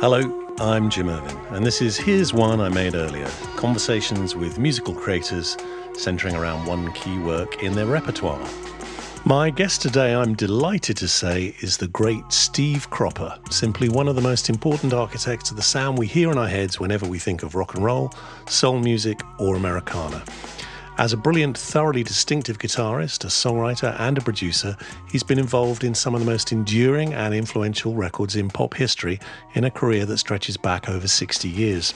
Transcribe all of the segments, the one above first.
Hello, I'm Jim Irvin, and this is Here's One I Made Earlier conversations with musical creators centering around one key work in their repertoire. My guest today, I'm delighted to say, is the great Steve Cropper, simply one of the most important architects of the sound we hear in our heads whenever we think of rock and roll, soul music, or Americana. As a brilliant, thoroughly distinctive guitarist, a songwriter, and a producer, he's been involved in some of the most enduring and influential records in pop history in a career that stretches back over 60 years.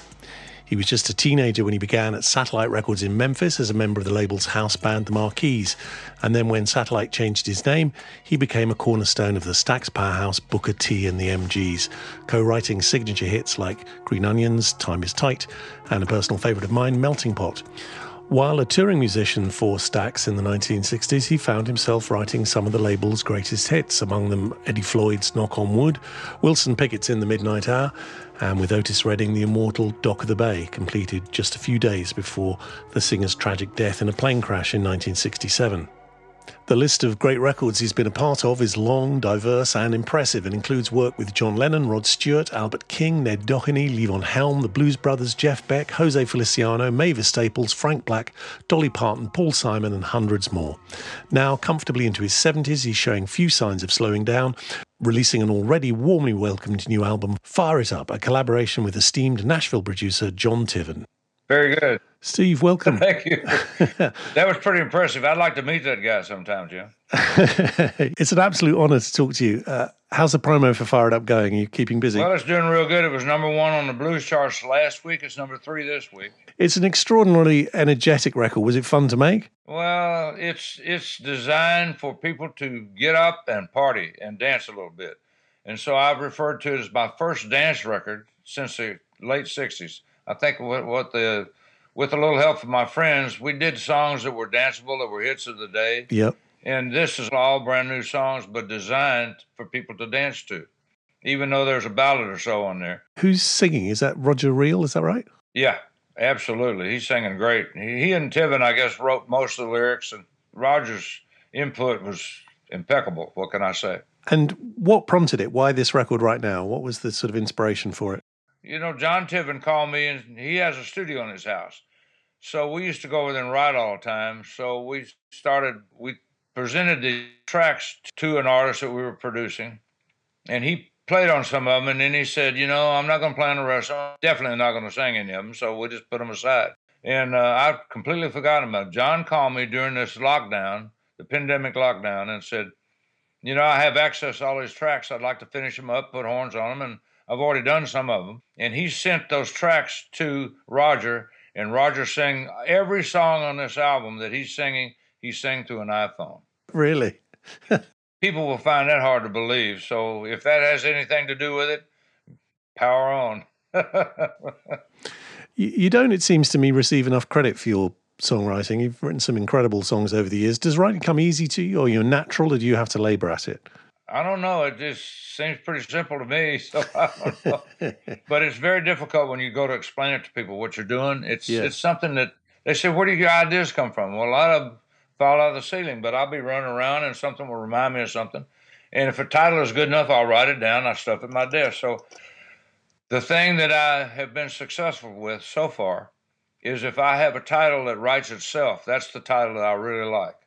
He was just a teenager when he began at Satellite Records in Memphis as a member of the label's house band, The Mar-Keys. And then when Satellite changed his name, he became a cornerstone of the Stax powerhouse Booker T and the MGs, co writing signature hits like Green Onions, Time is Tight, and a personal favourite of mine, Melting Pot. While a touring musician for Stax in the 1960s, he found himself writing some of the label's greatest hits, among them Eddie Floyd's Knock on Wood, Wilson Pickett's In the Midnight Hour, and with Otis Redding, the immortal Dock of the Bay, completed just a few days before the singer's tragic death in a plane crash in 1967. The list of great records he's been a part of is long, diverse, and impressive and includes work with John Lennon, Rod Stewart, Albert King, Ned Doheny, Levon Helm, the Blues Brothers, Jeff Beck, Jose Feliciano, Mavis Staples, Frank Black, Dolly Parton, Paul Simon, and hundreds more. Now, comfortably into his 70s, he's showing few signs of slowing down, releasing an already warmly welcomed new album, Fire It Up, a collaboration with esteemed Nashville producer John Tiven. Very good. Steve, welcome. Thank you. that was pretty impressive. I'd like to meet that guy sometime, Jim. it's an absolute honor to talk to you. Uh, how's the promo for Fire It Up going? Are you keeping busy? Well, it's doing real good. It was number one on the blues charts last week. It's number three this week. It's an extraordinarily energetic record. Was it fun to make? Well, it's it's designed for people to get up and party and dance a little bit. And so I've referred to it as my first dance record since the late 60s. I think what, what the with a little help from my friends, we did songs that were danceable, that were hits of the day. Yep. And this is all brand new songs, but designed for people to dance to, even though there's a ballad or so on there. Who's singing? Is that Roger Reale? Is that right? Yeah, absolutely. He's singing great. He, he and Tiven, I guess, wrote most of the lyrics, and Roger's input was impeccable. What can I say? And what prompted it? Why this record right now? What was the sort of inspiration for it? You know, John Tiven called me and he has a studio in his house. So we used to go over there and write all the time. So we started, we presented the tracks to an artist that we were producing. And he played on some of them. And then he said, you know, I'm not going to play on the rest. I'm definitely not going to sing any of them. So we just put them aside. And uh, I completely forgot about it. John called me during this lockdown, the pandemic lockdown, and said, you know, I have access to all these tracks. I'd like to finish them up, put horns on them, and I've already done some of them. And he sent those tracks to Roger, and Roger sang every song on this album that he's singing, he sang through an iPhone. Really? People will find that hard to believe. So if that has anything to do with it, power on. you don't, it seems to me, receive enough credit for your songwriting. You've written some incredible songs over the years. Does writing come easy to you, or you're natural, or do you have to labor at it? I don't know. It just seems pretty simple to me. So I don't know. but it's very difficult when you go to explain it to people what you're doing. It's yeah. it's something that they say, "Where do your ideas come from?" Well, a lot of fall out of the ceiling, but I'll be running around and something will remind me of something. And if a title is good enough, I'll write it down. I stuff it in my desk. So the thing that I have been successful with so far is if I have a title that writes itself, that's the title that I really like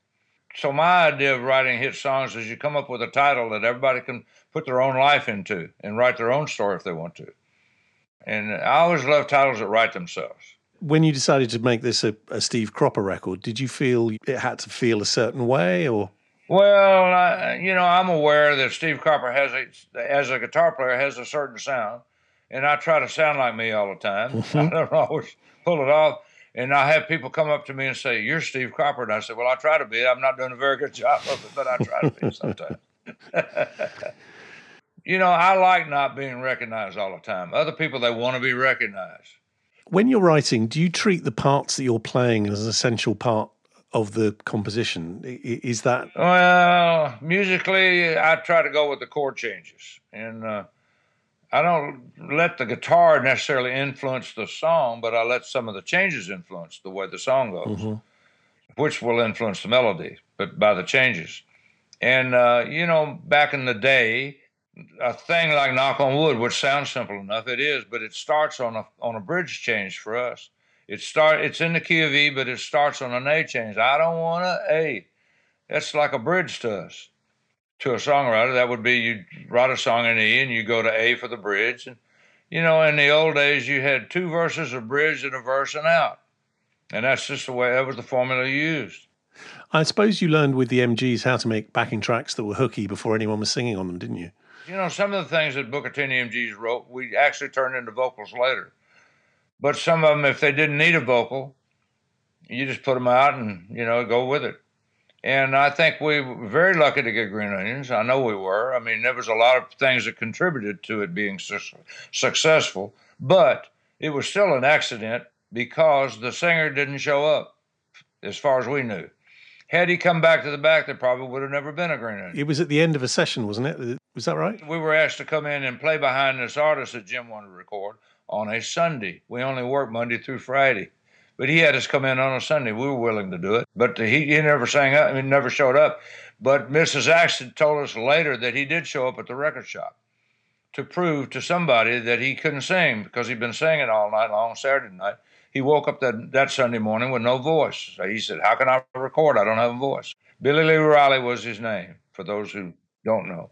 so my idea of writing hit songs is you come up with a title that everybody can put their own life into and write their own story if they want to. And I always love titles that write themselves. When you decided to make this a, a Steve Cropper record, did you feel it had to feel a certain way, or? Well, I, you know, I'm aware that Steve Cropper has a, as a guitar player, has a certain sound, and I try to sound like me all the time. Mm-hmm. I don't always pull it off. And I have people come up to me and say, You're Steve Cropper. And I say, Well, I try to be. I'm not doing a very good job of it, but I try to be sometimes. you know, I like not being recognized all the time. Other people, they want to be recognized. When you're writing, do you treat the parts that you're playing as an essential part of the composition? Is that. Well, musically, I try to go with the chord changes. And, uh, I don't let the guitar necessarily influence the song, but I let some of the changes influence the way the song goes, mm-hmm. which will influence the melody, but by the changes. And uh, you know, back in the day, a thing like "Knock on Wood," which sounds simple enough, it is, but it starts on a on a bridge change for us. It start it's in the key of E, but it starts on an A change. I don't want a A. That's like a bridge to us. To a songwriter, that would be you write a song in E and you go to A for the bridge. And you know, in the old days, you had two verses, a bridge, and a verse and out, and that's just the way that was the formula used. I suppose you learned with the MGs how to make backing tracks that were hooky before anyone was singing on them, didn't you? You know, some of the things that Booker T and the MGs wrote, we actually turned into vocals later. But some of them, if they didn't need a vocal, you just put them out and you know go with it. And I think we were very lucky to get Green Onions. I know we were. I mean, there was a lot of things that contributed to it being su- successful, but it was still an accident because the singer didn't show up, as far as we knew. Had he come back to the back, there probably would have never been a Green Onion. It was at the end of a session, wasn't it? Was that right? We were asked to come in and play behind this artist that Jim wanted to record on a Sunday. We only work Monday through Friday. But he had us come in on a Sunday. We were willing to do it. But he, he never sang up, he never showed up. But Mrs. Axton told us later that he did show up at the record shop to prove to somebody that he couldn't sing because he'd been singing all night long Saturday night. He woke up that, that Sunday morning with no voice. So he said, How can I record? I don't have a voice. Billy Lee Riley was his name, for those who don't know.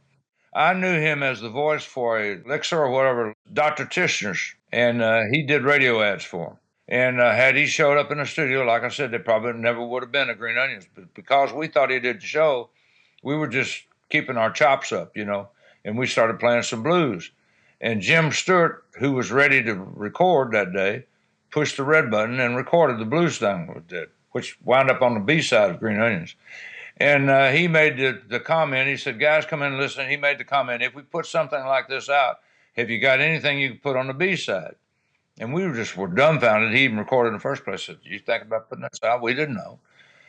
I knew him as the voice for a Elixir or whatever, Dr. Tishner's, and uh, he did radio ads for him. And uh, had he showed up in the studio, like I said, there probably never would have been a Green Onions. But because we thought he did the show, we were just keeping our chops up, you know, and we started playing some blues. And Jim Stewart, who was ready to record that day, pushed the red button and recorded the blues thing which wound up on the B side of Green Onions. And uh, he made the, the comment. He said, "Guys, come in and listen." He made the comment: "If we put something like this out, have you got anything you can put on the B side?" And we were just were dumbfounded. He even recorded in the first place. Said, "You think about putting this out?" We didn't know,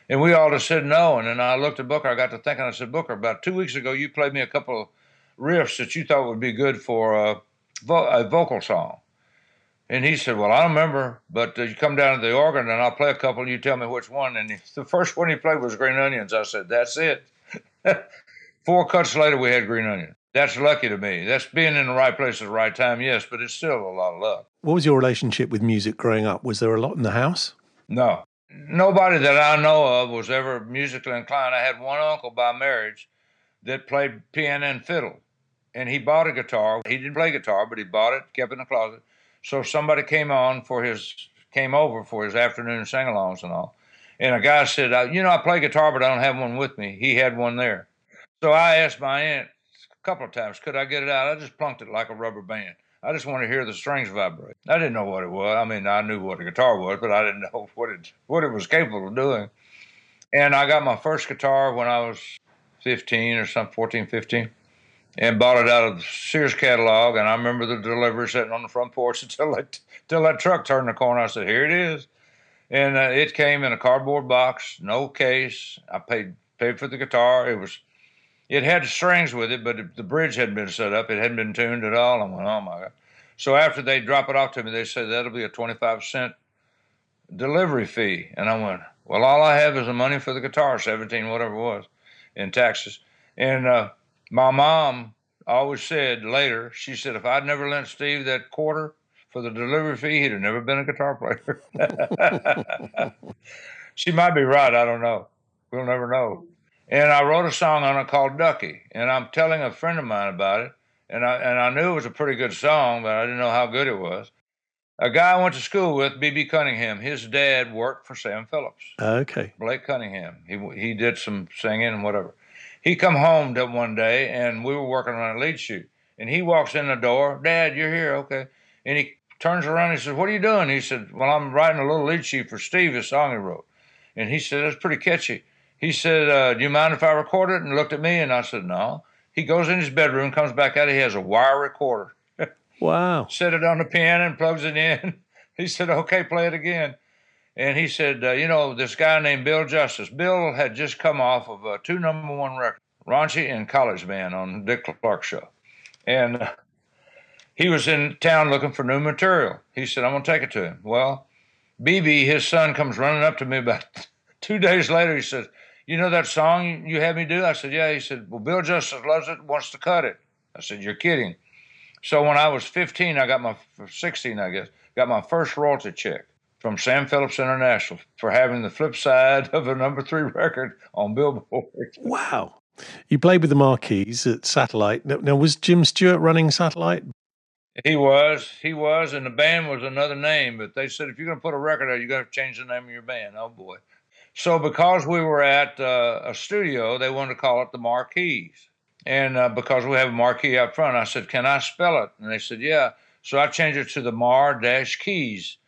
and we all just said no. And then I looked at Booker. I got to thinking. I said, "Booker, about two weeks ago, you played me a couple of riffs that you thought would be good for a, vo- a vocal song." And he said, "Well, I don't remember, but uh, you come down to the organ and I'll play a couple, and you tell me which one." And he, the first one he played was Green Onions. I said, "That's it." Four cuts later, we had Green Onions. That's lucky to me. That's being in the right place at the right time, yes, but it's still a lot of luck. What was your relationship with music growing up? Was there a lot in the house? No. Nobody that I know of was ever musically inclined. I had one uncle by marriage that played piano and fiddle, and he bought a guitar. He didn't play guitar, but he bought it, kept it in the closet. So somebody came on for his, came over for his afternoon sing-alongs and all. And a guy said, uh, "You know, I play guitar, but I don't have one with me." He had one there. So I asked my aunt, couple of times. Could I get it out? I just plunked it like a rubber band. I just want to hear the strings vibrate. I didn't know what it was. I mean, I knew what a guitar was, but I didn't know what it what it was capable of doing. And I got my first guitar when I was 15 or something, 14, 15, and bought it out of the Sears catalog. And I remember the delivery sitting on the front porch until that, until that truck turned the corner. I said, "Here it is," and uh, it came in a cardboard box, no case. I paid paid for the guitar. It was it had strings with it, but the bridge hadn't been set up. It hadn't been tuned at all. I went, oh my God. So after they drop it off to me, they said that'll be a 25 cent delivery fee. And I went, well, all I have is the money for the guitar, 17, whatever it was, in taxes. And uh, my mom always said later, she said, if I'd never lent Steve that quarter for the delivery fee, he'd have never been a guitar player. she might be right. I don't know. We'll never know. And I wrote a song on it called Ducky. And I'm telling a friend of mine about it. And I, and I knew it was a pretty good song, but I didn't know how good it was. A guy I went to school with, B.B. Cunningham, his dad worked for Sam Phillips. Okay. Blake Cunningham. He, he did some singing and whatever. He come home one day, and we were working on a lead shoot. And he walks in the door, Dad, you're here, okay. And he turns around and he says, What are you doing? He said, Well, I'm writing a little lead sheet for Steve, a song he wrote. And he said, That's pretty catchy. He said, uh, Do you mind if I record it? And looked at me, and I said, No. He goes in his bedroom, comes back out, he has a wire recorder. wow. Set it on the piano and plugs it in. he said, Okay, play it again. And he said, uh, You know, this guy named Bill Justis. Bill had just come off of uh, two number one records, Raunchy and College Band on Dick Clark Show. And uh, he was in town looking for new material. He said, I'm going to take it to him. Well, BB, his son, comes running up to me about two days later. He says, You know that song you had me do? I said, Yeah. He said, Well, Bill Justis loves it, wants to cut it. I said, You're kidding. So when I was 15, I got my 16, I guess, got my first royalty check from Sam Phillips International for having the flip side of a number three record on Billboard. Wow. You played with the Mar-Keys at Satellite. Now, was Jim Stewart running Satellite? He was. He was. And the band was another name. But they said, if you're going to put a record out, you got to change the name of your band. Oh, boy. So because we were at uh, a studio, they wanted to call it the Mar-Keys. And uh, because we have a marquee out front, I said, can I spell it? And they said, yeah. So I changed it to the Mar Dash Keys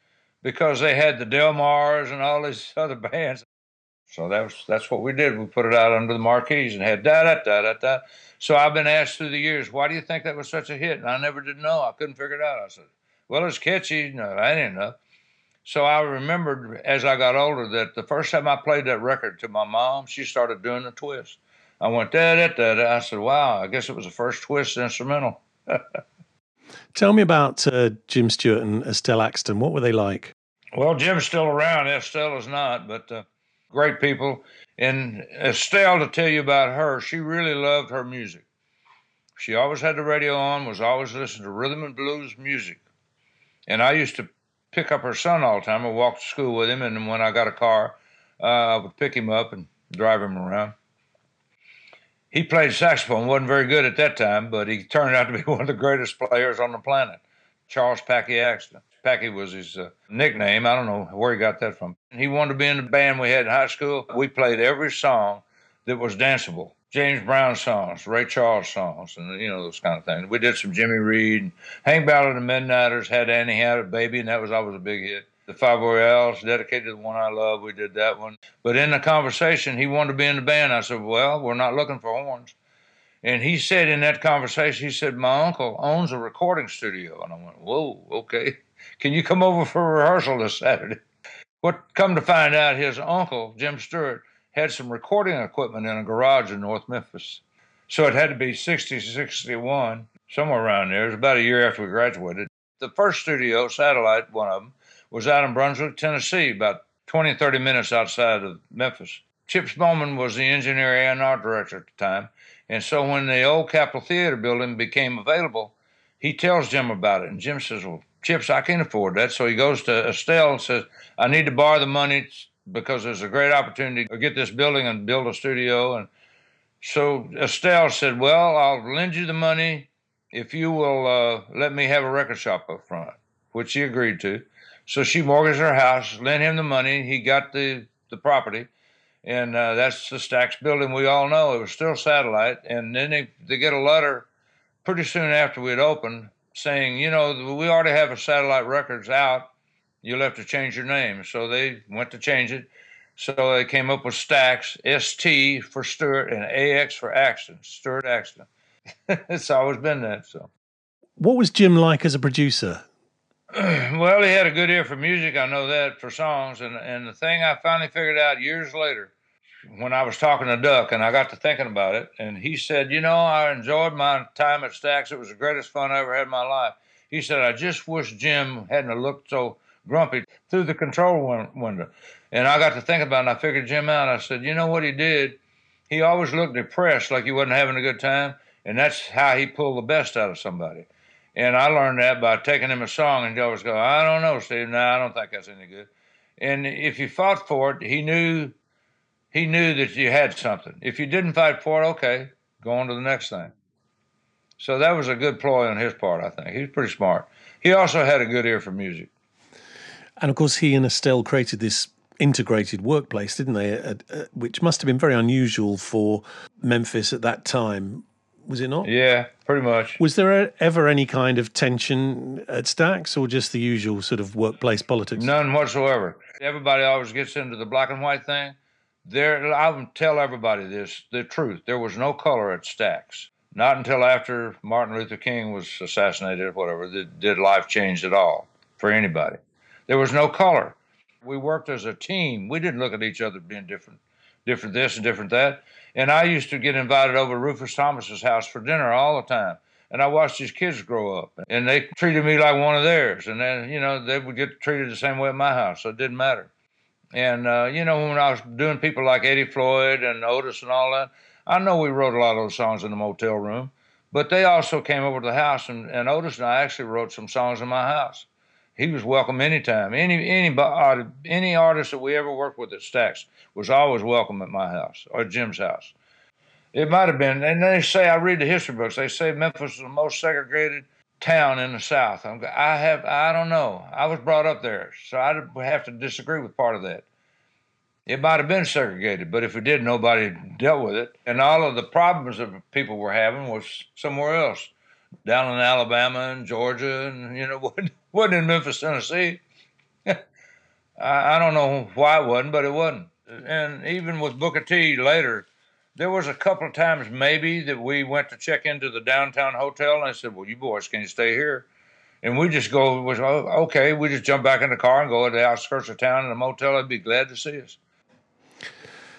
because they had the Del Mars and all these other bands. So that was that's what we did. We put it out under the Mar-Keys and had da da da da da. So I've been asked through the years, why do you think that was such a hit? And I never did know. I couldn't figure it out. I said, well, it's catchy. No, I didn't know. So I remembered as I got older that the first time I played that record to my mom, she started doing the twist. I went da da da da. I said, wow, I guess it was the first twist instrumental. Tell me about uh, Jim Stewart and Estelle Axton. What were they like? Well, Jim's still around. Estelle is not, but uh, great people. And Estelle, to tell you about her, she really loved her music. She always had the radio on, was always listening to rhythm and blues music. And I used to pick up her son all the time. I walked to school with him, and when I got a car, uh, I would pick him up and drive him around. He played saxophone, wasn't very good at that time, but he turned out to be one of the greatest players on the planet. Charles Packy Axton. Packy was his uh, nickname. I don't know where he got that from. He wanted to be in the band we had in high school. We played every song that was danceable. James Brown songs, Ray Charles songs, and you know those kind of things. We did some Jimmy Reed, Hank Ballard and the Midnighters had Annie had a baby, and that was always a big hit. The Five Royales, dedicated to the one I love, we did that one. But in the conversation, he wanted to be in the band. I said, "Well, we're not looking for horns." And he said in that conversation, he said, My uncle owns a recording studio. And I went, Whoa, okay. Can you come over for a rehearsal this Saturday? What come to find out, his uncle, Jim Stewart, had some recording equipment in a garage in North Memphis. So it had to be 60, 61, somewhere around there. It was about a year after we graduated. The first studio, Satellite, one of them, was out in Brunswick, Tennessee, about 20, 30 minutes outside of Memphis. Chips Moman was the engineer and art director at the time. And so when the old Capitol Theater building became available, he tells Jim about it. And Jim says, Well, Chips, I can't afford that. So he goes to Estelle and says, I need to borrow the money because there's a great opportunity to get this building and build a studio. And so Estelle said, Well, I'll lend you the money if you will uh, let me have a record shop up front, which he agreed to. So she mortgaged her house, lent him the money. He got the, the property. And uh, that's the Stax building we all know. It was still satellite. And then they, they get a letter pretty soon after we'd opened saying, you know, we already have a satellite records out. You'll have to change your name. So they went to change it. So they came up with Stax, ST for Stewart, and AX for Axton, Stewart Axton. it's always been that. So, what was Jim like as a producer? well, he had a good ear for music. I know that for songs, and and the thing I finally figured out years later when I was talking to Duck and I got to thinking about it, and he said, You know, I enjoyed my time at Stax. It was the greatest fun I ever had in my life. He said, I just wish Jim hadn't looked so grumpy through the control win- window. And I got to think about it, and I figured Jim out. I said, You know what he did? He always looked depressed, like he wasn't having a good time, and that's how he pulled the best out of somebody. And I learned that by taking him a song, and he always go, I don't know, Steve. No, I don't think that's any good. And if you fought for it, he knew he knew that you had something. If you didn't fight for it, okay, go on to the next thing. So that was a good ploy on his part, I think. He's pretty smart. He also had a good ear for music. And of course, he and Estelle created this integrated workplace, didn't they? Uh, uh, which must have been very unusual for Memphis at that time. Was it not? Yeah, pretty much. Was there ever any kind of tension at Stax or just the usual sort of workplace politics? None whatsoever. Everybody always gets into the black and white thing. There, I tell everybody this the truth. There was no color at Stax. Not until after Martin Luther King was assassinated, or whatever, did, did life change at all for anybody. There was no color. We worked as a team. We didn't look at each other being different, different this and different that. And I used to get invited over to Rufus Thomas's house for dinner all the time. and I watched his kids grow up, and they treated me like one of theirs, and then you know they would get treated the same way at my house, so it didn't matter. And uh, you know when I was doing people like Eddie Floyd and Otis and all that, I know we wrote a lot of those songs in the motel room, but they also came over to the house, and, and Otis and I actually wrote some songs in my house. He was welcome anytime. Any anybody, any artist that we ever worked with at Stax was always welcome at my house or Jim's house. It might have been, and they say I read the history books. They say Memphis is the most segregated town in the South. I'm, I have, I don't know. I was brought up there, so I have to disagree with part of that. It might have been segregated, but if it did, nobody dealt with it. And all of the problems that people were having was somewhere else, down in Alabama and Georgia, and you know, wasn't, in Memphis, Tennessee. I, I don't know why it wasn't, but it wasn't. And even with Booker T later, there was a couple of times maybe that we went to check into the downtown hotel, and I said, "Well, you boys can you stay here?" And we just go was okay. We just jump back in the car and go to the outskirts of town in a motel. They'd be glad to see us.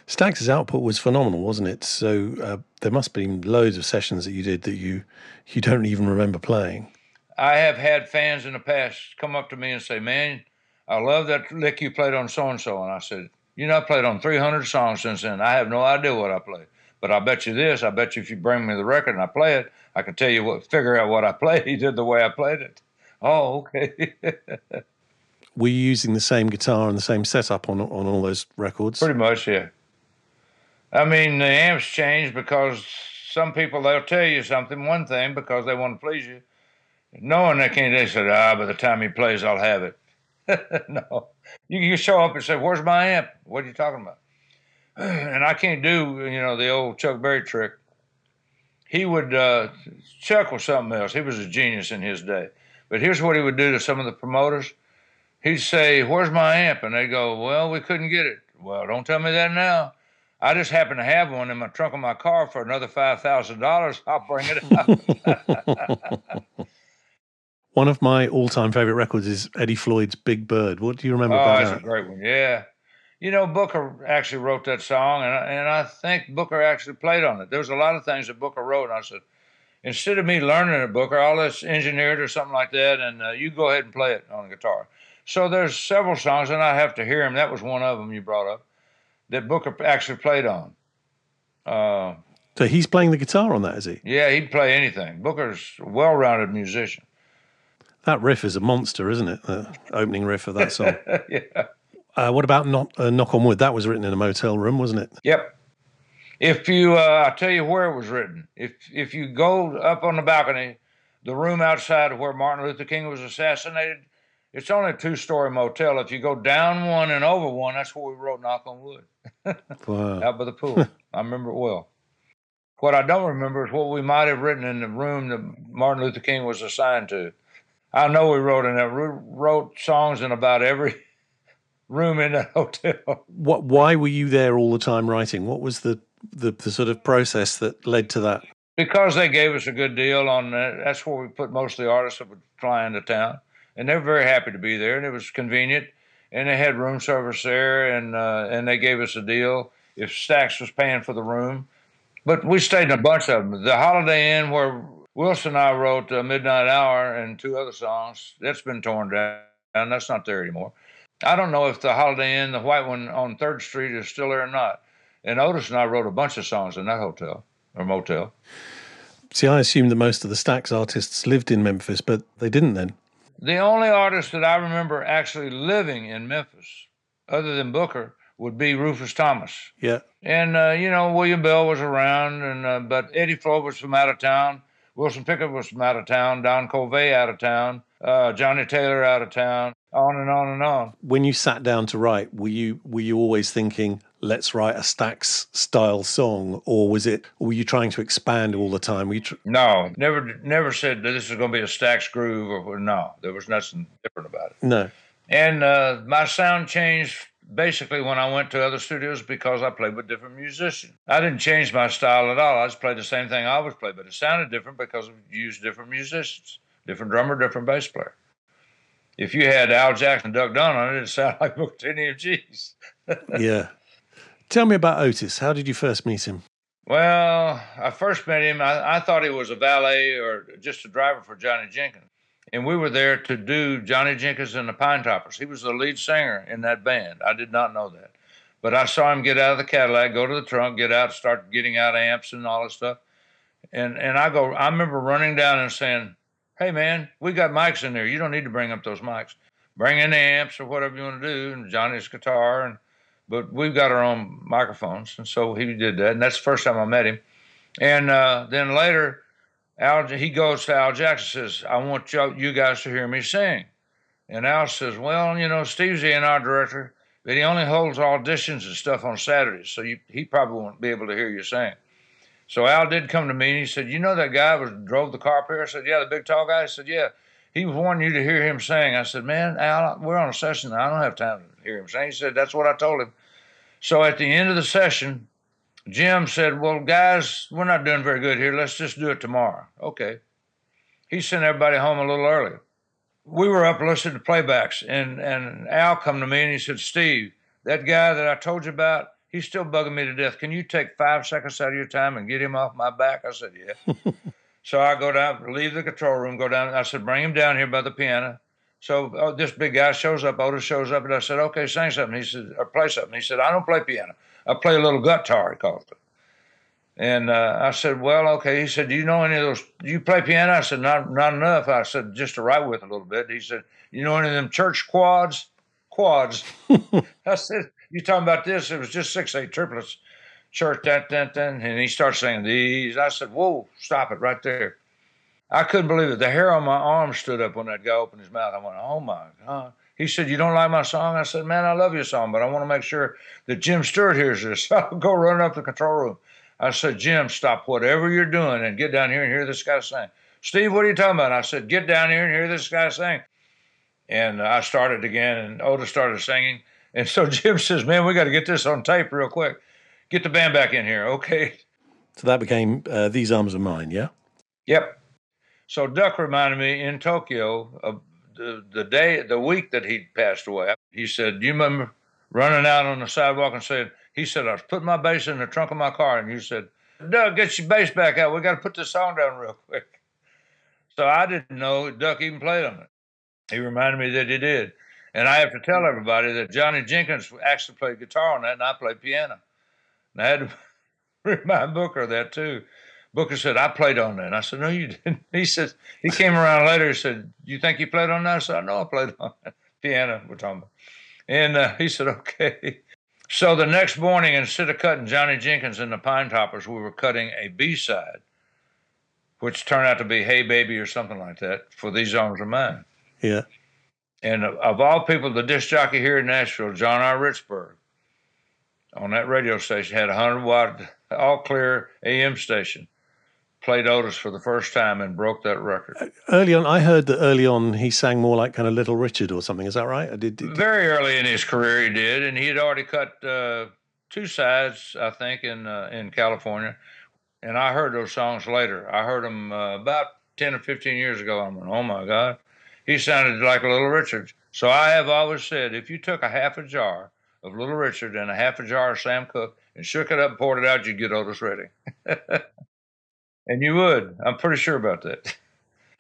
Stax's output was phenomenal, wasn't it? So uh, there must have been loads of sessions that you did that you you don't even remember playing. I have had fans in the past come up to me and say, "Man, I love that lick you played on so and so," and I said, you know, I played on 300 songs since then. I have no idea what I played. But I bet you this. I bet you if you bring me the record and I play it, I can tell you what, figure out what I played He did the way I played it. Oh, okay. Were you using the same guitar and the same setup on on all those records? Pretty much, yeah. I mean, the amps change because some people they'll tell you something, one thing, because they want to please you, knowing they can't. They said, "Ah, by the time he plays, I'll have it." no, you can show up and say, "Where's my amp? What are you talking about?" And I can't do you know the old Chuck Berry trick. He would uh, Chuck was something else. He was a genius in his day. But here's what he would do to some of the promoters. He'd say, "Where's my amp?" And they go, "Well, we couldn't get it." Well, don't tell me that now. I just happen to have one in my trunk of my car for another five thousand dollars. I'll bring it up. One of my all-time favorite records is Eddie Floyd's "Big Bird." What do you remember oh, about that's a great one. Yeah, you know Booker actually wrote that song, and I, and I think Booker actually played on it. There was a lot of things that Booker wrote, and I said, instead of me learning it, Booker, I'll let engineer it or something like that, and uh, you go ahead and play it on the guitar. So there's several songs, and I have to hear them. That was one of them you brought up that Booker actually played on. Uh, so he's playing the guitar on that, is he? Yeah, he'd play anything. Booker's a well-rounded musician. That riff is a monster, isn't it? The opening riff of that song. yeah. Uh, what about not, uh, Knock on Wood? That was written in a motel room, wasn't it? Yep. If you, uh, I'll tell you where it was written. If if you go up on the balcony, the room outside of where Martin Luther King was assassinated, it's only a two-story motel. If you go down one and over one, that's where we wrote "Knock on Wood." Wow. Out by the pool. I remember it well. What I don't remember is what we might have written in the room that Martin Luther King was assigned to. I know we wrote in that. We wrote songs in about every room in that hotel. What? Why were you there all the time writing? What was the the, the sort of process that led to that? Because they gave us a good deal on that. That's where we put most of the artists that would fly into town, and they were very happy to be there, and it was convenient, and they had room service there, and uh, and they gave us a deal if Stax was paying for the room. But we stayed in a bunch of them. The Holiday Inn, where Wilson and I wrote uh, Midnight Hour and two other songs. That's been torn down. That's not there anymore. I don't know if the Holiday Inn, the white one on Third Street, is still there or not. And Otis and I wrote a bunch of songs in that hotel or motel. See, I assumed that most of the Stax artists lived in Memphis, but they didn't then. The only artist that I remember actually living in Memphis, other than Booker, would be Rufus Thomas. Yeah. And, uh, you know, William Bell was around, and uh, but Eddie Floyd was from out of town. Wilson Pickett was from out of town, Don Covay out of town, uh, Johnnie Taylor out of town, on and on and on. When you sat down to write, were you were you always thinking, let's write a Stax style song, or was it? Were you trying to expand all the time? Were tr- no, never never said that this is going to be a Stax groove, or no, there was nothing different about it. No, and uh, my sound changed basically when I went to other studios because I played with different musicians. I didn't change my style at all. I just played the same thing I always played, but it sounded different because we used different musicians, different drummer, different bass player. If you had Al Jackson, Duck Dunn on it, it sounded like Booker T and G's. yeah. Tell me about Otis. How did you first meet him? Well, I first met him. I, I, thought he was a valet or just a driver for Johnny Jenkins. And we were there to do Johnny Jenkins and the Pine Toppers. He was the lead singer in that band. I did not know that. But I saw him get out of the Cadillac, go to the trunk, get out, start getting out amps and all that stuff. And and I go, I remember running down and saying, Hey man, we got mics in there. You don't need to bring up those mics. Bring in the amps or whatever you want to do, and Johnny's guitar and but we've got our own microphones, and so he did that, and that's the first time I met him. And uh, then later, Al he goes to Al Jackson says, "I want you guys to hear me sing." And Al says, "Well, you know, Steve's the A&R director, but he only holds auditions and stuff on Saturdays, so you, he probably won't be able to hear you sing." So Al did come to me and he said, "You know that guy was drove the car up here?" I said, "Yeah, the big tall guy." I said, "Yeah." He was wanting you to hear him sing. I said, "Man, Al, we're on a session. I don't have time to hear him sing." He said, "That's what I told him." So at the end of the session, Jim said, Well, guys, we're not doing very good here. Let's just do it tomorrow. Okay. He sent everybody home a little early. We were up listening to playbacks, and, and Al come to me and he said, Steve, that guy that I told you about, he's still bugging me to death. Can you take five seconds out of your time and get him off my back? I said, Yeah. so I go down, leave the control room, go down. I said, Bring him down here by the piano. So oh, this big guy shows up, Otis shows up, and I said, okay, sing something. He said, or play something. He said, I don't play piano. I play a little guitar, he calls it. And uh, I said, well, okay. He said, do you know any of those? Do you play piano? I said, not, not enough. I said, just to write with a little bit. He said, you know any of them church quads? Quads. I said, you talking about this? It was just six, eight triplets. Church, that, that, that. And he starts saying these. I said, whoa, stop it right there. I couldn't believe it. The hair on my arm stood up when that guy opened his mouth. I went, oh my God. He said, You don't like my song? I said, Man, I love your song, but I want to make sure that Jim Stewart hears this. So I'll go running up the control room. I said, Jim, stop whatever you're doing and get down here and hear this guy sing. Steve, what are you talking about? I said, Get down here and hear this guy sing. And I started again, and Otis started singing. And so Jim says, Man, we got to get this on tape real quick. Get the band back in here, okay? So that became uh, These Arms Are Mine, yeah? Yep. So Duck reminded me in Tokyo of the, the day, the week that he passed away. He said, "Do "You remember running out on the sidewalk and said?" He said, "I was putting my bass in the trunk of my car," and you said, "Duck, get your bass back out. We got to put this song down real quick." So I didn't know Duck even played on it. He reminded me that he did. And I have to tell everybody that Johnny Jenkins actually played guitar on that, and I played piano. And I had to remind Booker of that too. Booker said, I played on that. And I said, No, you didn't. He said, He came around later and said, You think you played on that? I said, No, I played on that. Piano, we're talking about. And uh, he said, Okay. So the next morning, instead of cutting Johnny Jenkins and the Pine Toppers, we were cutting a B side, which turned out to be Hey Baby or something like that for These Arms Are Mine. Yeah. And of, of all people, the disc jockey here in Nashville, John R. Richbourg, on that radio station had a 100 watt, all clear AM station played Otis for the first time and broke that record. Uh, early on, I heard that early on he sang more like kind of Little Richard or something. Is that right? Did, did, Very early in his career, he did, and he had already cut uh, two sides, I think, in uh, in California. And I heard those songs later. I heard them uh, about ten or fifteen years ago. I'm went, "Oh my God, he sounded like a Little Richard." So I have always said, if you took a half a jar of Little Richard and a half a jar of Sam Cooke and shook it up and poured it out, you'd get Otis Redding. And you would. I'm pretty sure about that.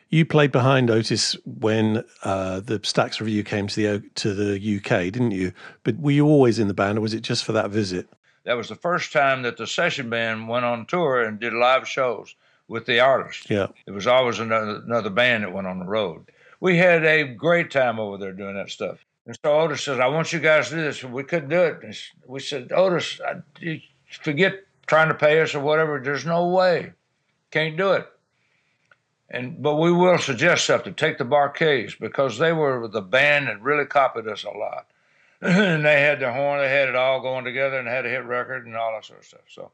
You played behind Otis when uh, the Stax Revue came to the to the UK, didn't you? But were you always in the band, or was it just for that visit? That was the first time that the session band went on tour and did live shows with the artist. Yeah, it was always another another band that went on the road. We had a great time over there doing that stuff. And so Otis says, "I want you guys to do this." We couldn't do it. And we said, "Otis, I, forget trying to pay us or whatever. There's no way." Can't do it. And but we will suggest something. Take the Bar-Kays because they were the band that really copied us a lot. and they had their horn, they had it all going together and had a hit record and all that sort of stuff. So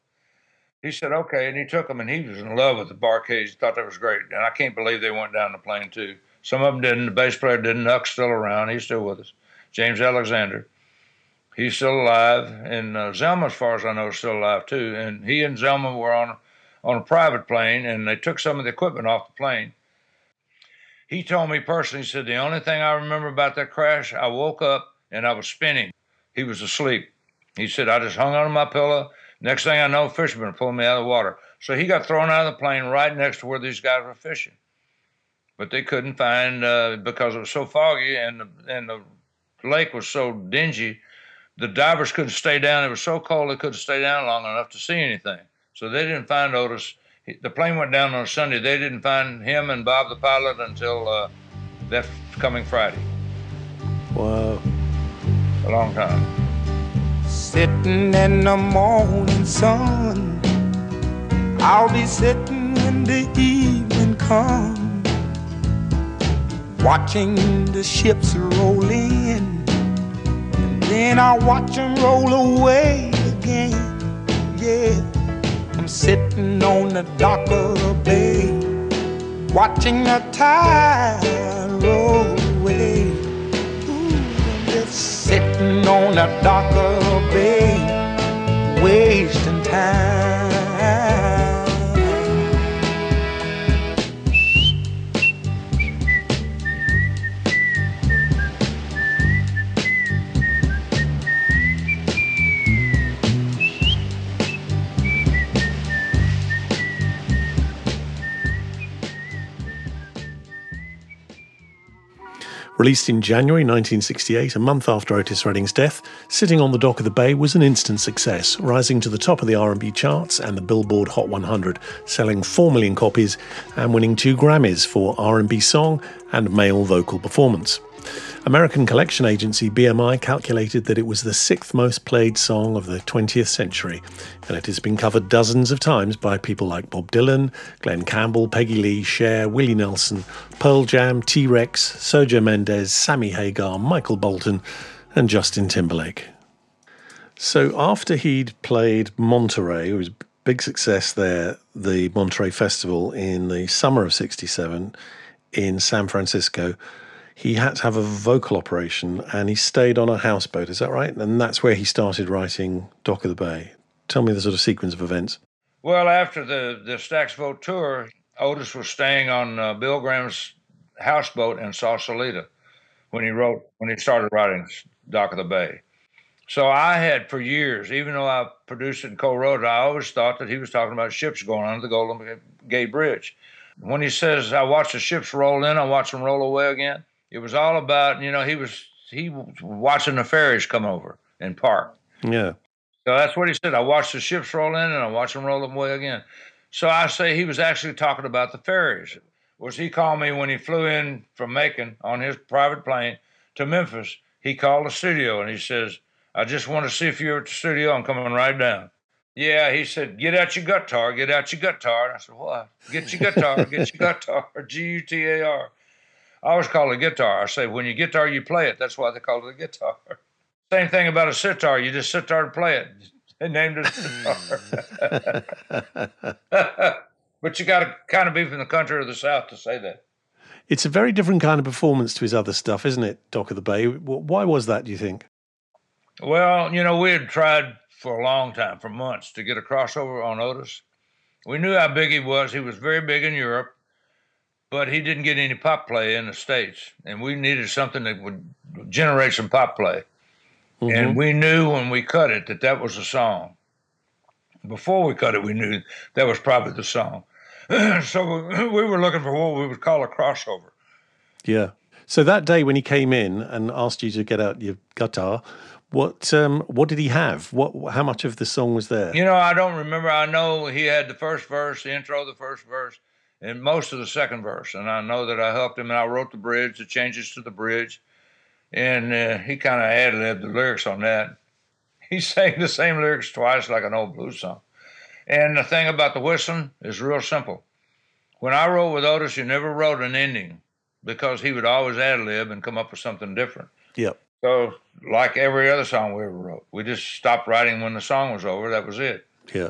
he said, okay. And he took them and he was in love with the. He thought that was great. And I can't believe they went down the plane too. Some of them didn't. The bass player didn't. Nuck's still around. He's still with us. James Alexander. He's still alive. And uh, Zelma, as far as I know, is still alive too. And he and Zelma were on on a private plane and they took some of the equipment off the plane. He told me personally, he said, The only thing I remember about that crash, I woke up and I was spinning. He was asleep. He said, I just hung on my pillow, Next thing I know, fishermen pulling me out of the water. So he got thrown out of the plane right next to where these guys were fishing. But they couldn't find uh, because it was so foggy and the, and the lake was so dingy. The divers couldn't stay down. It was so cold they couldn't stay down long enough to see anything. So they didn't find Otis. The plane went down on a Sunday. They didn't find him and Bob the pilot until uh, that coming Friday. Wow. A long time. Sitting in the morning sun, I'll be sitting when the evening comes, watching the ships roll in, and then I'll watch them roll away again. Yeah, I'm sitting on the dock of the bay, watching the tide roll away. Ooh, just sitting on the dock of the bay, wasting time. Released in January 1968, a month after Otis Redding's death, Sitting on the Dock of the Bay was an instant success, rising to the top of the R&B charts and the Billboard Hot 100, selling 4 million copies and winning 2 Grammys for R&B song and male vocal performance. American collection agency BMI calculated that it was the sixth most played song of the 20th century, and it has been covered dozens of times by people like Bob Dylan, Glen Campbell, Peggy Lee, Cher, Willie Nelson, Pearl Jam, T Rex, Sergio Mendes, Sammy Hagar, Michael Bolton, and Justin Timberlake. So after he'd played Monterey, it was a big success there, the Monterey Festival in the summer of 67 in San Francisco he had to have a vocal operation and he stayed on a houseboat. Is that right? And that's where he started writing Dock of the Bay. Tell me the sort of sequence of events. Well, after the, the Stax Volt tour, Otis was staying on uh, Bill Graham's houseboat in Sausalito when he wrote, when he started writing Dock of the Bay. So I had for years, even though I produced and co-wrote it, I always thought that he was talking about ships going under the Golden Gate Bridge. When he says, I watch the ships roll in, I watch them roll away again, it was all about you know he was he was watching the ferries come over and park. Yeah. So that's what he said. I watched the ships roll in and I watched them roll away again. So I say he was actually talking about the ferries. Was he called me when he flew in from Macon on his private plane to Memphis? He called the studio and he says, "I just want to see if you're at the studio. I'm coming right down." Yeah, he said, "Get out your guitar, get out your guitar." And I said, "What? Get your guitar, get your guitar." G U T A R. I always call it a guitar. I say, when you guitar, you play it. That's why they call it a guitar. Same thing about a sitar. You just sit there and play it. They named it a sitar. Hmm. but you got to kind of be from the country or the South to say that. It's a very different kind of performance to his other stuff, isn't it, Dock of the Bay? Why was that, do you think? Well, you know, we had tried for a long time, for months, to get a crossover on Otis. We knew how big he was. He was very big in Europe but he didn't get any pop play in the states, and we needed something that would generate some pop play. Mm-hmm. And we knew when we cut it that that was a song. Before we cut it, we knew that was probably the song. so we were looking for what we would call a crossover. Yeah. So that day when he came in and asked you to get out your guitar, what um, what did he have? What how much of the song was there? You know, I don't remember. I know he had the first verse, the intro, the first verse, and most of the second verse. And I know that I helped him, and I wrote the bridge, the changes to the bridge, and uh, he kind of ad libbed the lyrics on that. He sang the same lyrics twice, like an old blues song. And the thing about the whistling is real simple. When I wrote with Otis, you never wrote an ending because he would always ad lib and come up with something different. Yep. So, like every other song we ever wrote, we just stopped writing when the song was over. That was it. Yeah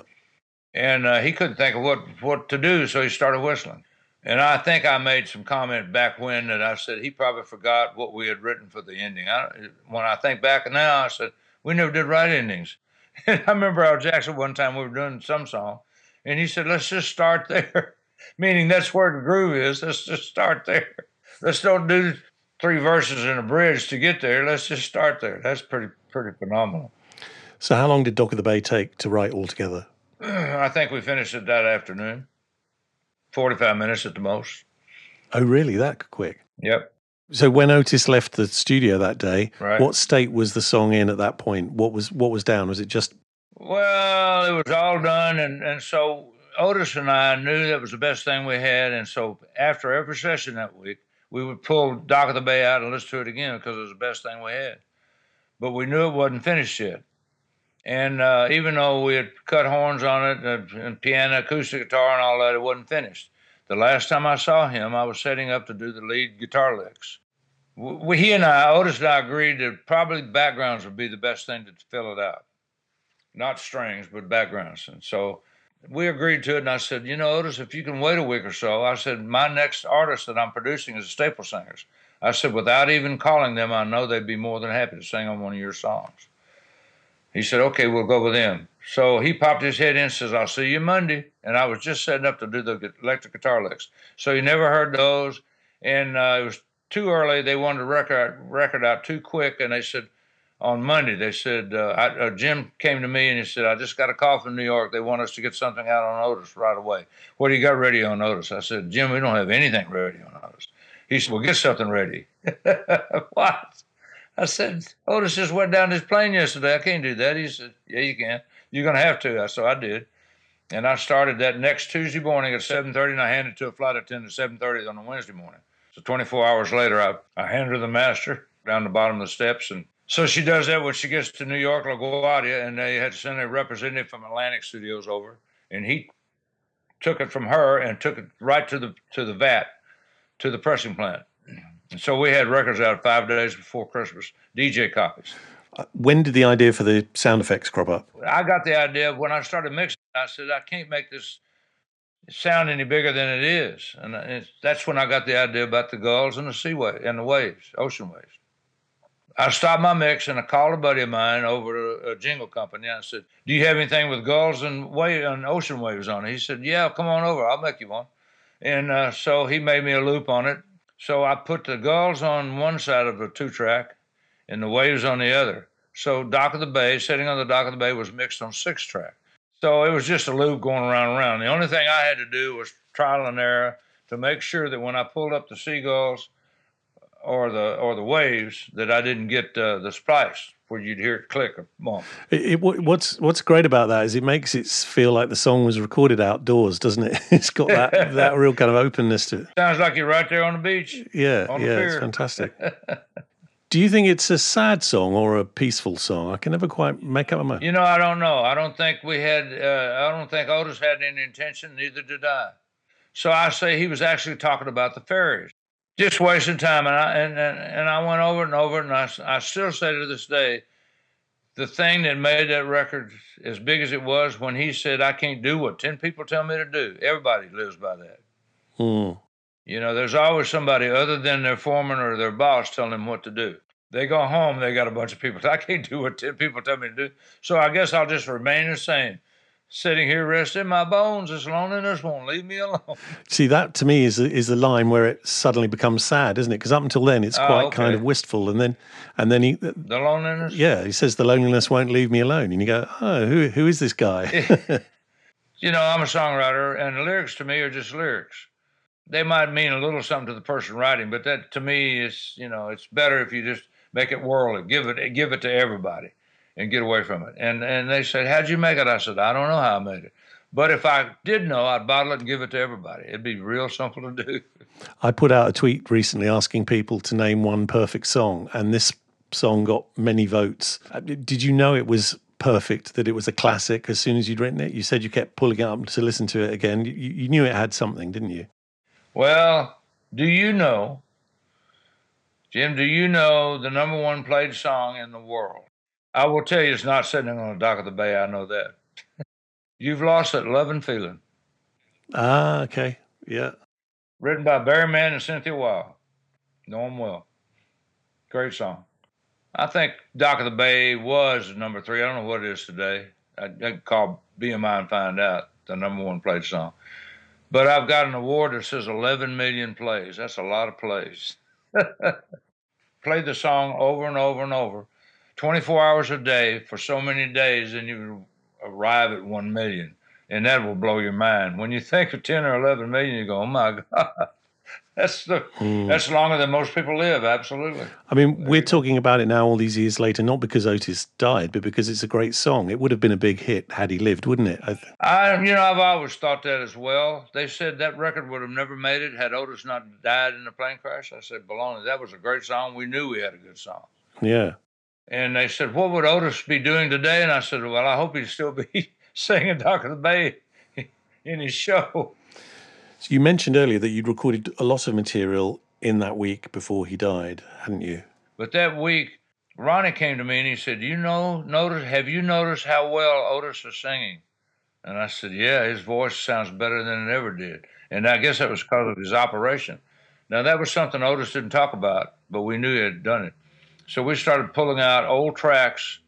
and uh, he couldn't think of what what to do, so he started whistling. And I think I made some comment back when that I said he probably forgot what we had written for the ending. I, when I think back now, I said we never did write endings. And I remember Al Jackson one time we were doing some song, and he said, "Let's just start there," meaning that's where the groove is. Let's just start there. Let's don't do three verses and a bridge to get there. Let's just start there. That's pretty pretty phenomenal. So, how long did Dock of the Bay take to write altogether? I think we finished it that afternoon. 45 minutes at the most. Oh, really? That quick? Yep. So when Otis left the studio that day, Right. what state was the song in at that point? What was what was down? Was it just Well, it was all done, and, and so Otis and I knew that was the best thing we had, and so after every session that week, we would pull Dock of the Bay out and listen to it again because it was the best thing we had. But we knew it wasn't finished yet, and uh, even though we had cut horns on it and, and piano, acoustic guitar, and all that, it wasn't finished. The last time I saw him, I was setting up to do the lead guitar licks. We, he and I, Otis and I, agreed that probably backgrounds would be the best thing to fill it out not strings, but backgrounds. And so we agreed to it. And I said, you know, Otis, if you can wait a week or so, I said, my next artist that I'm producing is the Staple Singers. I said, without even calling them, I know they'd be more than happy to sing on one of your songs. He said, okay, we'll go with them. So he popped his head in and says, I'll see you Monday. And I was just setting up to do the electric guitar licks. So he never heard those. And uh, it was too early. They wanted to record, record out too quick. And they said, on Monday, they said, uh, I, uh, Jim came to me and he said, I just got a call from New York. They want us to get something out on Otis right away. What do you got ready on Otis? I said, Jim, we don't have anything ready on Otis. He said, Well, get something ready. what? I said, Otis just went down his plane yesterday. I can't do that. He said, Yeah, you can. You're going to have to. So I did. And I started that next Tuesday morning at 7.30 and I handed it to a flight attendant at 7.30 on a Wednesday morning. So 24 hours later, I, I handed her the master down the bottom of the steps and so she does that when she gets to New York, LaGuardia, and they had to send a representative from Atlantic Studios over, and he took it from her and took it right to the to the vat, to the pressing plant. And so we had records out five days before Christmas, DJ copies. when did the idea for the sound effects crop up? I got the idea when I started mixing. I said I can't make this sound any bigger than it is, and it's, that's when I got the idea about the gulls and the sea wave and the waves, ocean waves. I stopped my mix and I called a buddy of mine over to a jingle company. And I said, "Do you have anything with gulls and wave and ocean waves on it?" He said, "Yeah, come on over. I'll make you one." And uh, so he made me a loop on it. So I put the gulls on one side of the two track, and the waves on the other. So Dock of the Bay, sitting on the Dock of the Bay, was mixed on six track. So it was just a loop going around and around. The only thing I had to do was trial and error to make sure that when I pulled up the seagulls or the or the waves, that I didn't get uh, the splice where you'd hear it click a bump. It, it, what's what's great about that is it makes it feel like the song was recorded outdoors, doesn't it? It's got that that real kind of openness to it. Sounds like you're right there on the beach. Yeah, the yeah, it's fantastic. Do you think it's a sad song or a peaceful song? I can never quite make up my mind. You know, I don't know. I don't think we had. Uh, I don't think Otis had any intention. Neither did I. So I say he was actually talking about the ferries, just wasting time. And I and and, and I went over and over, and I, I still say to this day, the thing that made that record as big as it was when he said, "I can't do what ten people tell me to do." Everybody lives by that. Mm. You know, there's always somebody other than their foreman or their boss telling them what to do. They go home, they got a bunch of people. I can't do what 10 people tell me to do. So I guess I'll just remain the same. Sitting here resting my bones, this loneliness won't leave me alone. See, that to me is the- is the line where it suddenly becomes sad, isn't it? Because up until then, it's Oh, quite kind okay. of wistful, and then and then he, uh, The loneliness? yeah, he says the loneliness won't leave me alone, and you go, oh, who who is this guy? You know, I'm a songwriter, and the lyrics to me are just lyrics. They might mean a little something to the person writing, but that to me is, you know, it's better if you just make it worldly, give it give it to everybody, and get away from it. And and they said, "How'd you make it?" I said, "I don't know how I made it, but if I did know, I'd bottle it and give it to everybody. It'd be real simple to do." I put out a tweet recently asking people to name one perfect song, and this song got many votes. Uh, Did you know it was perfect? That it was a classic as soon as you'd written it? You said you kept pulling it up to listen to it again. You, you knew it had something, didn't you? Well, do you know, Jim? Do you know the number one played song in the world? I will tell you, it's not sitting on the dock of the bay. I know that. You've lost that loving feeling. Ah, okay, yeah. written by Barry Mann and Cynthia Weil. Know 'em well. Great song. I think Dock of the Bay was number three. I don't know what it is today. I, I call BMI and find out the number one played song. But I've got an award that says 11 million plays. That's a lot of plays. Played the song over and over and over. 24 hours a day for so many days, and you arrive at 1 million. And that will blow your mind. When you think of 10 or 11 million, you go, oh my God. That's the mm. that's longer than most people live. Absolutely. I mean, we're talking about it now all these years later, not because Otis died, but because it's a great song. It would have been a big hit had he lived, wouldn't it? I, I you know, I've always thought that as well. They said that record would have never made it had Otis not died in a plane crash. I said, baloney. That was a great song. We knew we had a good song. Yeah. And they said, what would Otis be doing today? And I said, well, I hope he'd still be singing Dock of the Bay in his show. So you mentioned earlier that you'd recorded a lot of material in that week before he died, hadn't you? But that week, Ronnie came to me and he said, "You know, notice have you noticed how well Otis is singing?" And I said, "Yeah, his voice sounds better than it ever did." And I guess that was because of his operation. Now that was something Otis didn't talk about, but we knew he had done it. So we started pulling out old tracks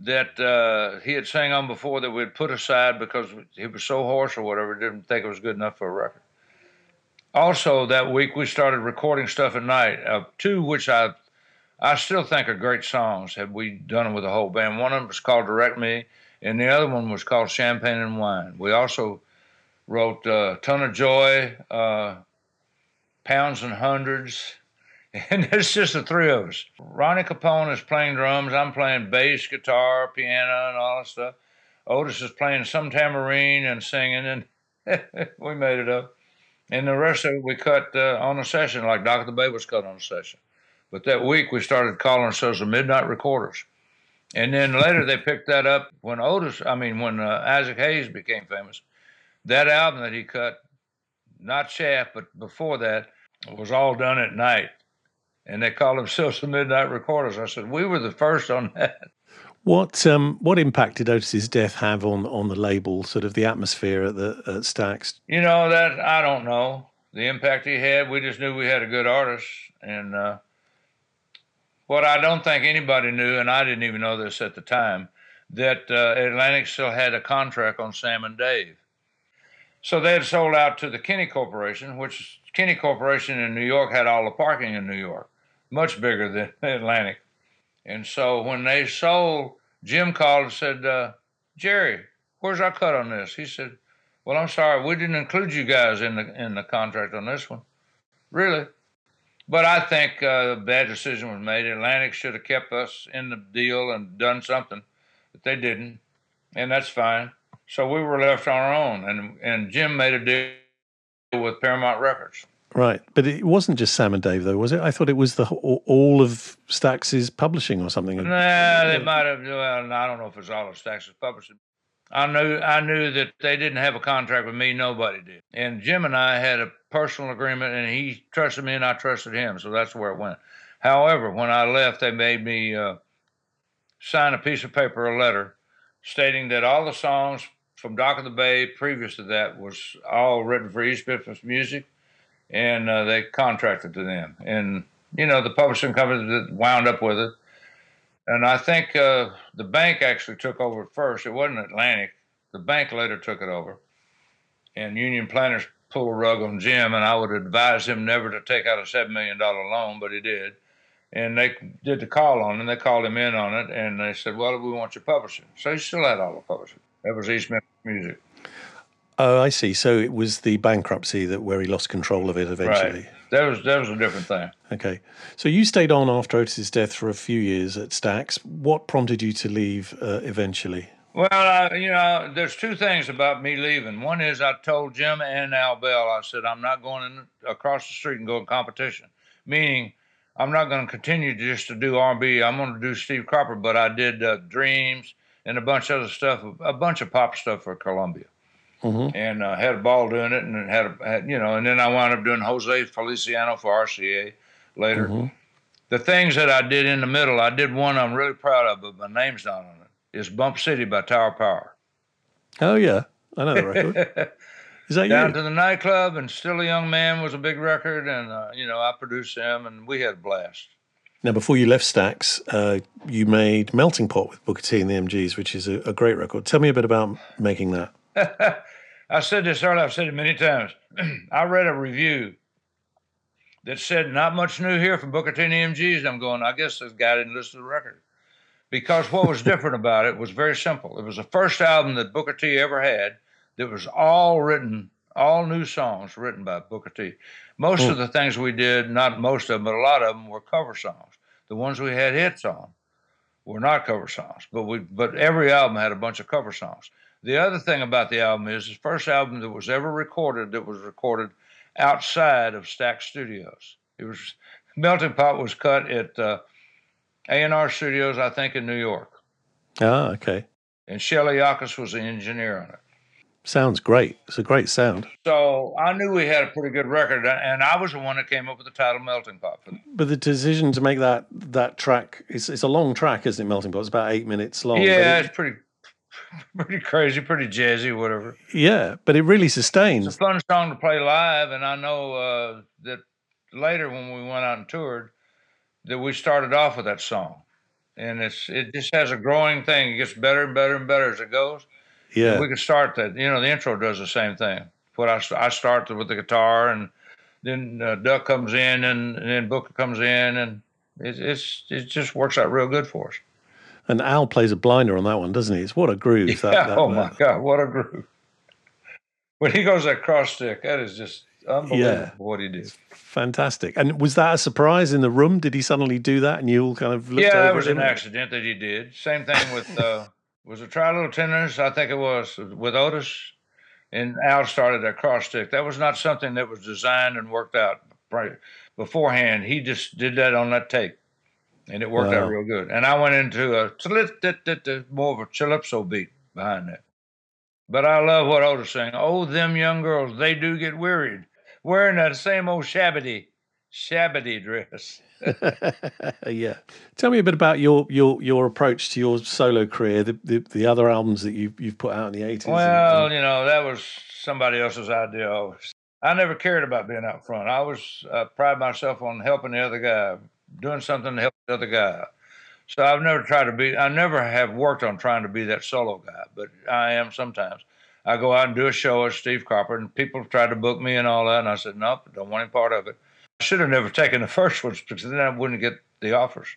that uh, he had sang on before that we'd put aside because he was so hoarse or whatever, didn't think it was good enough for a record also that week we started recording stuff at night. Uh, two which I I still think are great songs. Have we done them with the whole band? One of them was called "Direct Me," and the other one was called "Champagne and Wine." We also wrote uh, "Ton of Joy," uh, "Pounds and Hundreds." And it's just the three of us. Ronnie Capone is playing drums. I'm playing bass, guitar, piano, and all that stuff. Otis is playing some tambourine and singing, and we made it up. And the rest of it we cut uh, on a session, like Dock of the Bay was cut on a session. But that week we started calling ourselves the Midnight Recorders. And then later they picked that up when Otis, I mean, when uh, Isaac Hayes became famous. That album that he cut, not Shaft, but before that, was all done at night. And they called themselves the Midnight Recorders. I said, we were the first on that. What um, what impact did Otis's death have on, on the label, sort of the atmosphere at the at Stax? You know that I don't know the impact he had. We just knew we had a good artist, and uh, what I don't think anybody knew, and I didn't even know this at the time, that uh, Atlantic still had a contract on Sam and Dave. So they had sold out to the Kinney Corporation, which Kinney Corporation in New York had all the parking in New York, much bigger than Atlantic. And so when they sold, Jim called and said, uh, Jerry, where's our cut on this? He said, Well, I'm sorry, we didn't include you guys in the in the contract on this one. Really? But I think uh, a bad decision was made. Atlantic should have kept us in the deal and done something, but they didn't, and that's fine. So we were left on our own, and and Jim made a deal with Paramount Records. Right, but it wasn't just Sam and Dave, though, was it? I thought it was the all of Stax's publishing or something. Nah, they might have. Well, I don't know if it's all of Stax's publishing. I knew I knew that they didn't have a contract with me. Nobody did, and Jim and I had a personal agreement, and he trusted me, and I trusted him. So that's where it went. However, when I left, they made me uh, sign a piece of paper, a letter, stating that all the songs from Dock of the Bay previous to that was all written for East Memphis Music and uh, they contracted to them. And you know, the publishing company that wound up with it. And I think uh, the bank actually took over at first. It wasn't Atlantic. The bank later took it over. And Union Planters pulled a rug on Jim, and I would advise him never to take out a $7 million loan, but he did. And they did the call on him. They called him in on it, and they said, Well, we want your publishing. So he still had all the publishing. That was East Memphis Music. Oh, I see. So it was the bankruptcy that where he lost control of it eventually. Right. That was that was a different thing. Okay. So you stayed on after Otis's death for a few years at Stax. What prompted you to leave uh, eventually? Well, uh, you know, there's two things about me leaving. One is I told Jim and Al Bell, I said I'm not going in, across the street and go in competition. Meaning, I'm not going to continue just to do R&B. I'm going to do Steve Cropper, but I did uh, Dreams and a bunch of other stuff, a bunch of pop stuff for Columbia mm-hmm. and uh, had a ball doing it, and had, a, had, you know, and then I wound up doing Jose Feliciano for RCA later. Mm-hmm. The things that I did in the middle, I did one I'm really proud of, but my name's not on it. It's Bump City by Tower Power. Oh yeah, I know the record. Is that you? Down you? to the nightclub and Still a Young Man was a big record, and uh, you know I produced them, and we had a blast. Now, before you left Stax, uh, you made Melting Pot with Booker T and the MGs, which is a, a great record. Tell me a bit about making that. I said this earlier, I've said it many times. I read a review that said, not much new here from Booker T and the MGs. I'm going, I guess this guy didn't listen to the record. because what was different about it was very simple. It was the first album that Booker T ever had that was all written, all new songs written by Booker T. Most of the things we did, not most of them, but a lot of them were cover songs. The ones we had hits on were not cover songs, but we but every album had a bunch of cover songs. The other thing about the album is the first album that was ever recorded that was recorded outside of Stax Studios. It was Melting Pot was cut at uh, A&R Studios, I think, in New York, Ah, okay. and Shelly Yakus was the engineer on it. Sounds great. It's a great sound. So I knew we had a pretty good record, and I was the one that came up with the title "Melting Pot." For. But the decision to make that that track it's it's a long track, isn't it? Melting Pot. It's about eight minutes long. Yeah, it- it's pretty, pretty crazy, pretty jazzy, whatever. yeah. But it really sustains. It's a fun song to play live, and I know uh, that later when we went out and toured, that we started off with that song, and it's it just has a growing thing. It gets better and better and better as it goes. Yeah. We could start that. You know, the intro does the same thing. What I, I start with the guitar, and then uh, Duck comes in, and, and then Booker comes in, and it, it's it just works out real good for us. And Al plays a blinder on that one, doesn't he? It's what a groove. Yeah, that, that, oh that- my God, what a groove! When he goes that cross stick, that is just unbelievable Yeah. what he did. Fantastic. And was that a surprise in the room? Did he suddenly do that and you all kind of looked Yeah, that at was an accident that he did. Same thing with uh, was it Try Little Tenderness? I think it was with Otis, and Al started that cross stick. That was not something that was designed and worked out right beforehand. He just did that on that tape, and it worked out real good. And I went into a more of a calypso beat behind that. But I love what Otis sang. Oh, them young girls, they do get wearied wearing that same old shabby, shabby dress. yeah. Tell me a bit about your your your approach to your solo career, the the, the other albums that you've you've put out in the eighties. Well, you know, that was somebody else's idea. always. I never cared about being out front. I was uh, pride myself on helping the other guy, doing something to help the other guy. So I've never tried to be. I never have worked on trying to be that solo guy, but I am sometimes. I go out and do a show with Steve Cropper, and people tried to book me and all that, and I said, nope, don't want any part of it. I should have never taken the first ones because then I wouldn't get the offers.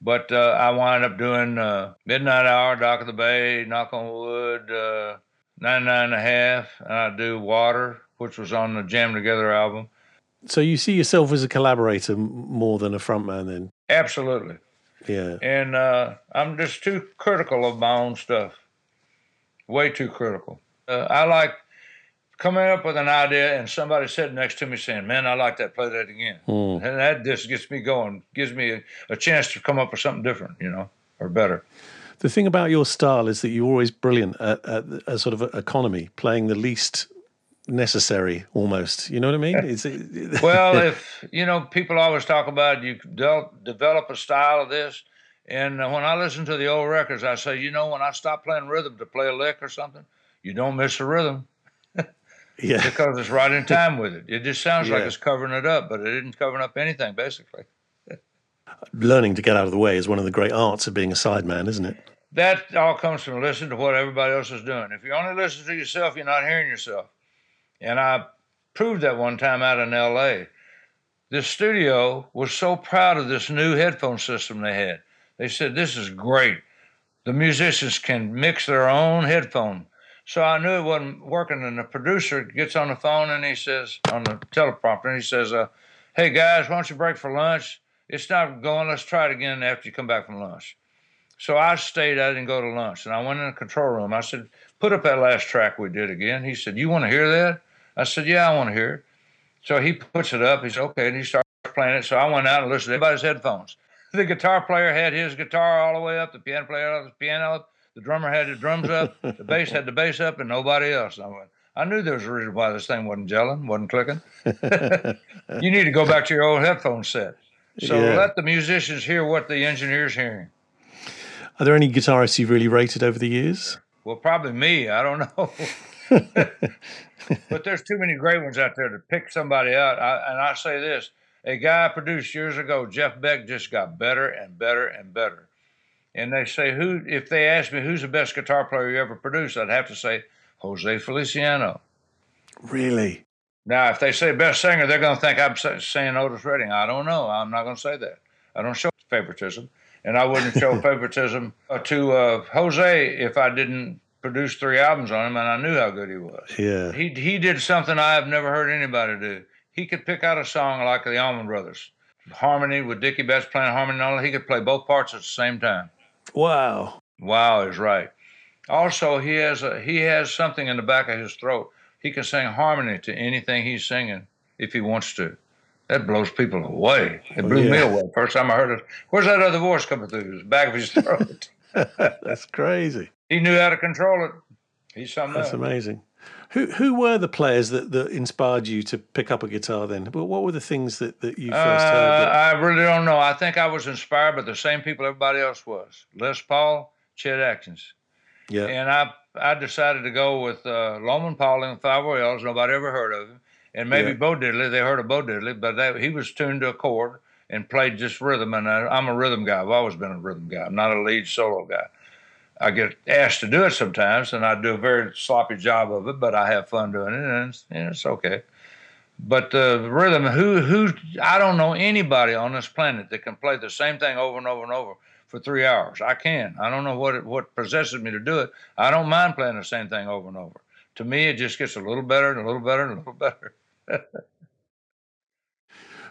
But uh, I wind up doing uh, Midnight Hour, Dock of the Bay, Knock on Wood, uh, 99 and a half, and I do Water, which was on the Jammed Together album. So you see yourself as a collaborator more than a frontman, then? Absolutely. Yeah. And uh, I'm just too critical of my own stuff. Way too critical. Uh, I like coming up with an idea and somebody sitting next to me saying, Man, I like that, play that again. Mm. And that just gets me going, gives me a, a chance to come up with something different, you know, or better. The thing about your style is that you're always brilliant at, at a sort of economy, playing the least necessary almost. You know what I mean? It's, well, if you know, people always talk about you de- develop a style of this, and uh, when I listen to the old records, I say, you know, when I stop playing rhythm to play a lick or something, you don't miss the rhythm yeah. because it's right in time with it. It just sounds like it's covering it up, but it isn't covering up anything basically. Learning to get out of the way is one of the great arts of being a sideman, isn't it? That all comes from listening to what everybody else is doing. If you only listen to yourself, you're not hearing yourself. And I proved that one time out in LA. This studio was so proud of this new headphone system they had. They said, This is great. The musicians can mix their own headphone. So I knew it wasn't working. And the producer gets on the phone and he says, on the teleprompter, and he says, uh, Hey guys, why don't you break for lunch? It's not going. Let's try it again after you come back from lunch. So I stayed. I didn't go to lunch, and I went in the control room. I said, "Put up that last track we did again." He said, "You want to hear that?" I said, "Yeah, I want to hear it." So he puts it up. He said, "Okay," and he starts playing it. So I went out and listened to everybody's headphones. The guitar player had his guitar all the way up. The piano player had his piano up. The drummer had the drums up. the bass had the bass up, and nobody else. I went. I knew there was a reason why this thing wasn't gelling, wasn't clicking. you need to go back to your old headphone set. So Yeah. let the musicians hear what the engineer's hearing. Are there any guitarists you've really rated over the years? Well, probably me. I don't know. but there's too many great ones out there to pick somebody out. I, and I say this a guy I produced years ago, Jeff Beck, just got better and better and better. And they say, who, if they ask me who's the best guitar player you ever produced, I'd have to say Jose Feliciano. Really? Now, if they say best singer, they're going to think I'm saying Otis Redding. I don't know. I'm not going to say that. I don't show favoritism, and I wouldn't show favoritism to uh, Jose if I didn't produce three albums on him, and I knew how good he was. Yeah, he he did something I have never heard anybody do. He could pick out a song like the Allman Brothers, harmony with Dickey Betts playing harmony and all. He could play both parts at the same time. Wow. Wow is right. Also, he has a, he has something in the back of his throat. He can sing harmony to anything he's singing if he wants to. That blows people away. It blew yeah. me away. First time I heard it. Where's that other voice coming through? The back of his throat. That's crazy. He knew how to control it. He's something. That's else. amazing. Who who were the players that, that inspired you to pick up a guitar then? What were the things that, that you first uh, heard? That... I really don't know. I think I was inspired by the same people everybody else was. Les Paul, Chet Atkins. Yeah. And I I decided to go with uh, Lowman Paul and Five Royales. Nobody ever heard of him. And maybe yeah. Bo Diddley. They heard of Bo Diddley, but they, he was tuned to a chord and played just rhythm. And I, I'm a rhythm guy. I've always been a rhythm guy. I'm not a lead solo guy. I get asked to do it sometimes, and I do a very sloppy job of it, but I have fun doing it, and it's, and it's okay. But the rhythm, who who I don't know anybody on this planet that can play the same thing over and over and over for three hours. I can. I don't know what it, what possesses me to do it. I don't mind playing the same thing over and over. To me, it just gets a little better and a little better and a little better.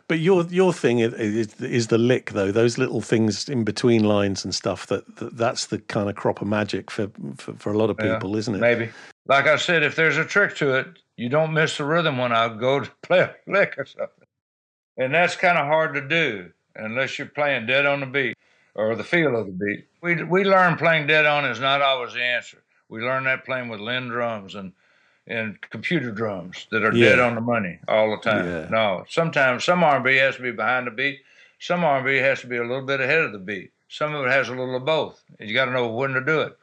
but your your thing is, is, the lick though. Those little things in between lines and stuff. That, that that's the kind of Cropper magic for, for, for a lot of people, yeah, isn't it? Maybe. Like I said, if there's a trick to it, you don't miss the rhythm when I go to play a lick or something. And that's kind of hard to do unless you're playing dead on the beat or the feel of the beat. We we learn playing dead on is not always the answer. We learn that playing with Linn drums and and computer drums that are yeah. dead on the money all the time. Yeah. No, sometimes some R&B has to be behind the beat. Some R&B has to be a little bit ahead of the beat. Some of it has a little of both. You got to know when to do it.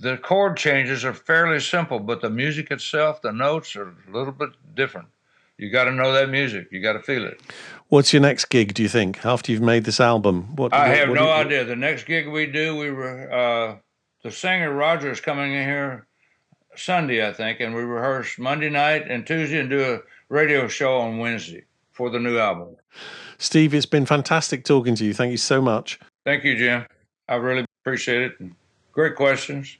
The chord changes are fairly simple, but the music itself, the notes are a little bit different. You got to know that music. You got to feel it. What's your next gig? Do you think after you've made this album? What I what, have what no you, idea. The next gig we do, we were uh, the singer Roger is coming in here Sunday, I think, and we rehearse Monday night and Tuesday, and do a radio show on Wednesday for the new album. Steve, it's been fantastic talking to you. Thank you so much. Thank you, Jim. I really appreciate it. Great questions.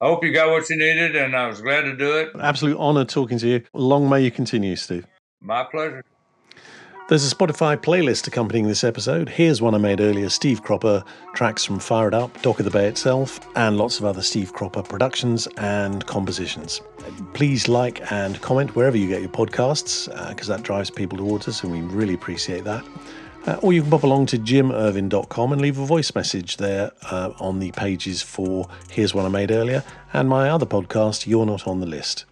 I hope you got what you needed, and I was glad to do it. Absolute honor talking to you. Long may you continue, Steve. My pleasure. There's a Spotify playlist accompanying this episode. Here's one I made earlier Steve Cropper, tracks from Fire It Up, Dock of the Bay itself, and lots of other Steve Cropper productions and compositions. Please like and comment wherever you get your podcasts, because uh, that drives people towards us, and we really appreciate that. Uh, or you can pop along to jimirvin.com and leave a voice message there uh, on the pages for Here's One I Made Earlier and my other podcast, You're Not on the List.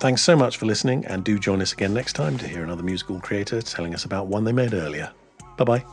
Thanks so much for listening, and do join us again next time to hear another musical creator telling us about one they made earlier. Bye bye.